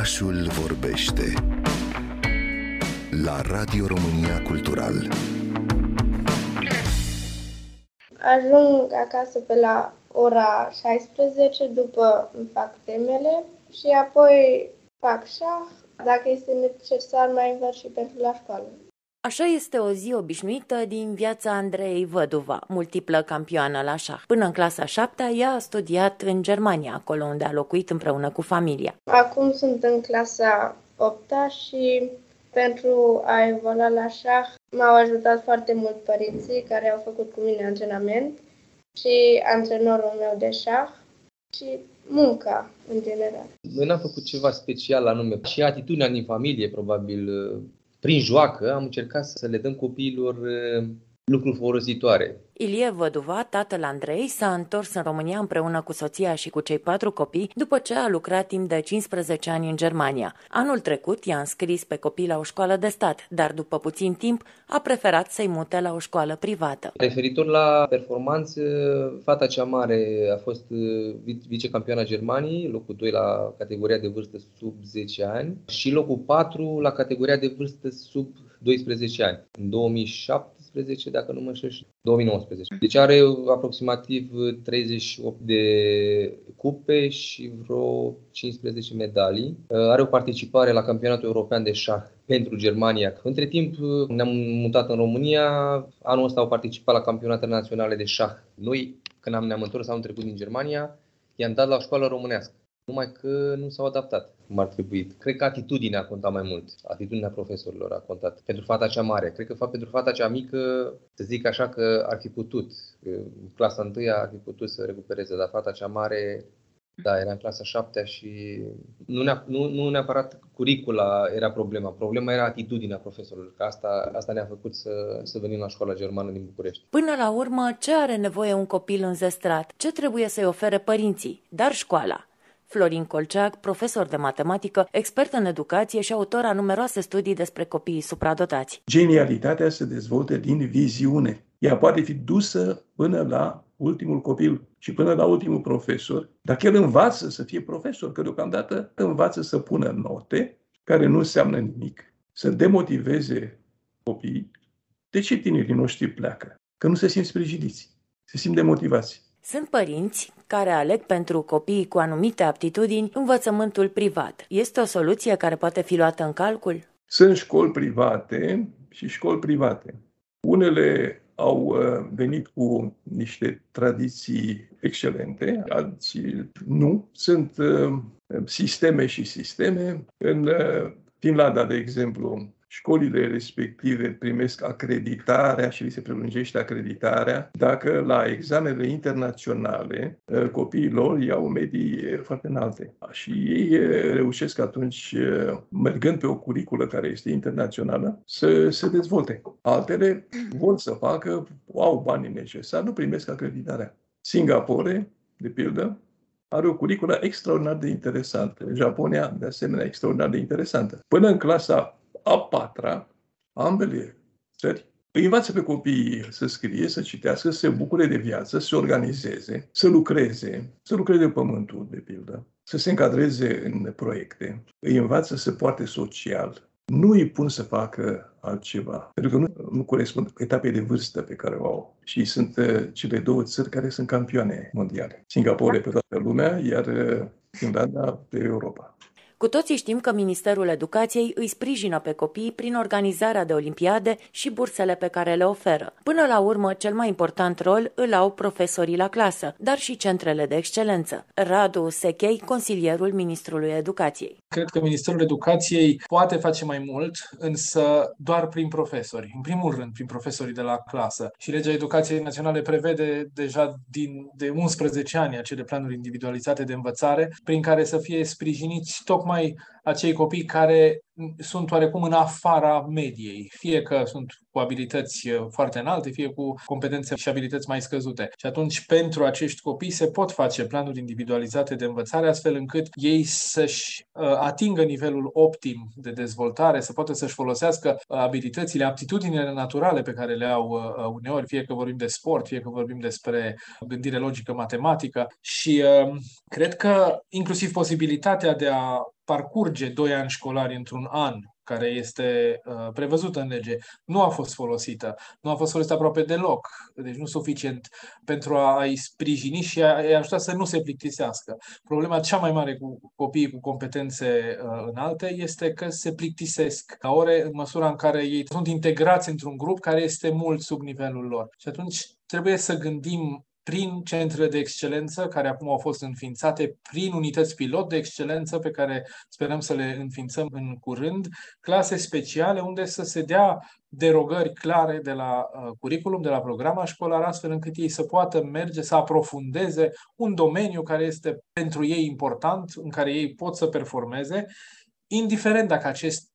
Orașul vorbește la Radio România Cultural. Ajung acasă pe la ora 16 după îmi fac temele și apoi fac șah. Dacă este necesar, mai învăț și pentru la școală. Așa este o zi obișnuită din viața Andrei Văduva, multiplă campioană la șah. Până în clasa 7 ea a studiat în Germania, acolo unde a locuit împreună cu familia. Acum sunt în clasa 8 și pentru a evolua la șah m-au ajutat foarte mult părinții care au făcut cu mine antrenament și antrenorul meu de șah și munca în general. Noi n-am făcut ceva special anume și atitudinea din familie probabil prin joacă am încercat să le dăm copiilor lucruri folositoare. Ilie Văduva, tatăl Andrei, s-a întors în România împreună cu soția și cu cei patru copii după ce a lucrat timp de 15 ani în Germania. Anul trecut i-a înscris pe copii la o școală de stat, dar după puțin timp a preferat să-i mute la o școală privată. Referitor la performanță, fata cea mare a fost uh, vicecampioana Germaniei, locul 2 la categoria de vârstă sub 10 ani și locul 4 la categoria de vârstă sub 12 ani. În 2017, dacă nu mă înșel, 2019. Deci are aproximativ 38 de cupe și vreo 15 medalii. Are o participare la campionatul european de șah pentru Germania. Între timp ne-am mutat în România. Anul ăsta au participat la campionatele naționale de șah. Noi, când am ne-am întors anul trecut din Germania, i-am dat la o școală românească numai că nu s-au adaptat cum ar trebui. Cred că atitudinea a contat mai mult, atitudinea profesorilor a contat pentru fata cea mare. Cred că pentru fata cea mică, să zic așa că ar fi putut, clasa întâia ar fi putut să recupereze, dar fata cea mare da, era în clasa 7 și nu, ne nu, nu neapărat curicula era problema. Problema era atitudinea profesorilor, că asta, asta ne-a făcut să, să venim la școala germană din București. Până la urmă, ce are nevoie un copil înzestrat? Ce trebuie să-i ofere părinții? Dar școala. Florin Colceac, profesor de matematică, expert în educație și autor a numeroase studii despre copiii supradotați. Genialitatea se dezvoltă din viziune. Ea poate fi dusă până la ultimul copil și până la ultimul profesor, dacă el învață să fie profesor, că deocamdată învață să pună note care nu înseamnă nimic, să demotiveze copiii. De ce tinerii noștri pleacă? Că nu se simt sprijiniți, se simt demotivați. Sunt părinți care aleg pentru copiii cu anumite aptitudini învățământul privat. Este o soluție care poate fi luată în calcul? Sunt școli private și școli private. Unele au uh, venit cu niște tradiții excelente, alții nu. Sunt uh, sisteme și sisteme. În uh, Finlanda, de exemplu, școlile respective primesc acreditarea și li se prelungește acreditarea dacă la examenele internaționale ă, copiii lor iau medii foarte înalte. Și ei reușesc atunci, ă, mergând pe o curiculă care este internațională, să se dezvolte. Altele vor să facă, au banii necesari, nu primesc acreditarea. Singapore, de pildă, are o curiculă extraordinar de interesantă. Japonia, de asemenea, extraordinar de interesantă. Până în clasa a patra, ambele țări îi învață pe copii să scrie, să citească, să se bucure de viață, să se organizeze, să lucreze, să lucreze pământul, de pildă, să se încadreze în proiecte. Îi învață să poarte social. Nu îi pun să facă altceva, pentru că nu, nu corespund etapei de vârstă pe care o au. Și sunt uh, cele două țări care sunt campioane mondiale. Singapore pe toată lumea, iar uh, Finlanda pe Europa. Cu toții știm că Ministerul Educației îi sprijină pe copii prin organizarea de olimpiade și bursele pe care le oferă. Până la urmă, cel mai important rol îl au profesorii la clasă, dar și centrele de excelență. Radu Sechei, consilierul Ministrului Educației. Cred că Ministerul Educației poate face mai mult, însă doar prin profesori. În primul rând, prin profesorii de la clasă. Și legea Educației Naționale prevede deja din de 11 ani acele planuri individualizate de învățare, prin care să fie sprijiniți tocmai tocmai acei copii care sunt oarecum în afara mediei, fie că sunt cu abilități uh, foarte înalte, fie cu competențe și abilități mai scăzute. Și atunci, pentru acești copii se pot face planuri individualizate de învățare, astfel încât ei să-și uh, atingă nivelul optim de dezvoltare, să poată să-și folosească uh, abilitățile, aptitudinile naturale pe care le au uneori, fie că vorbim de sport, fie că vorbim despre gândire logică, matematică. Și cred că inclusiv posibilitatea de a parcurge doi ani școlari într-un an care este uh, prevăzută în lege, nu a fost folosită. Nu a fost folosită aproape deloc, deci nu suficient pentru a-i sprijini și a-i ajuta să nu se plictisească. Problema cea mai mare cu copiii cu competențe uh, înalte este că se plictisesc ca ore în măsura în care ei sunt integrați într-un grup care este mult sub nivelul lor. Și atunci trebuie să gândim prin centrele de excelență care acum au fost înființate, prin unități pilot de excelență pe care sperăm să le înființăm în curând, clase speciale unde să se dea derogări clare de la uh, curriculum, de la programa școlară, astfel încât ei să poată merge să aprofundeze un domeniu care este pentru ei important, în care ei pot să performeze, indiferent dacă acest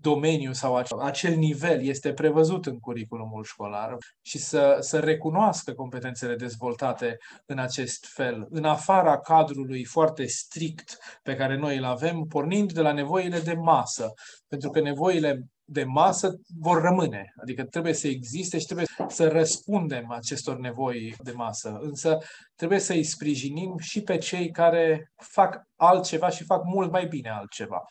domeniu sau acel nivel este prevăzut în curriculumul școlar și să, să recunoască competențele dezvoltate în acest fel, în afara cadrului foarte strict pe care noi îl avem, pornind de la nevoile de masă. Pentru că nevoile de masă vor rămâne. Adică trebuie să existe și trebuie să răspundem acestor nevoi de masă. Însă trebuie să îi sprijinim și pe cei care fac altceva și fac mult mai bine altceva.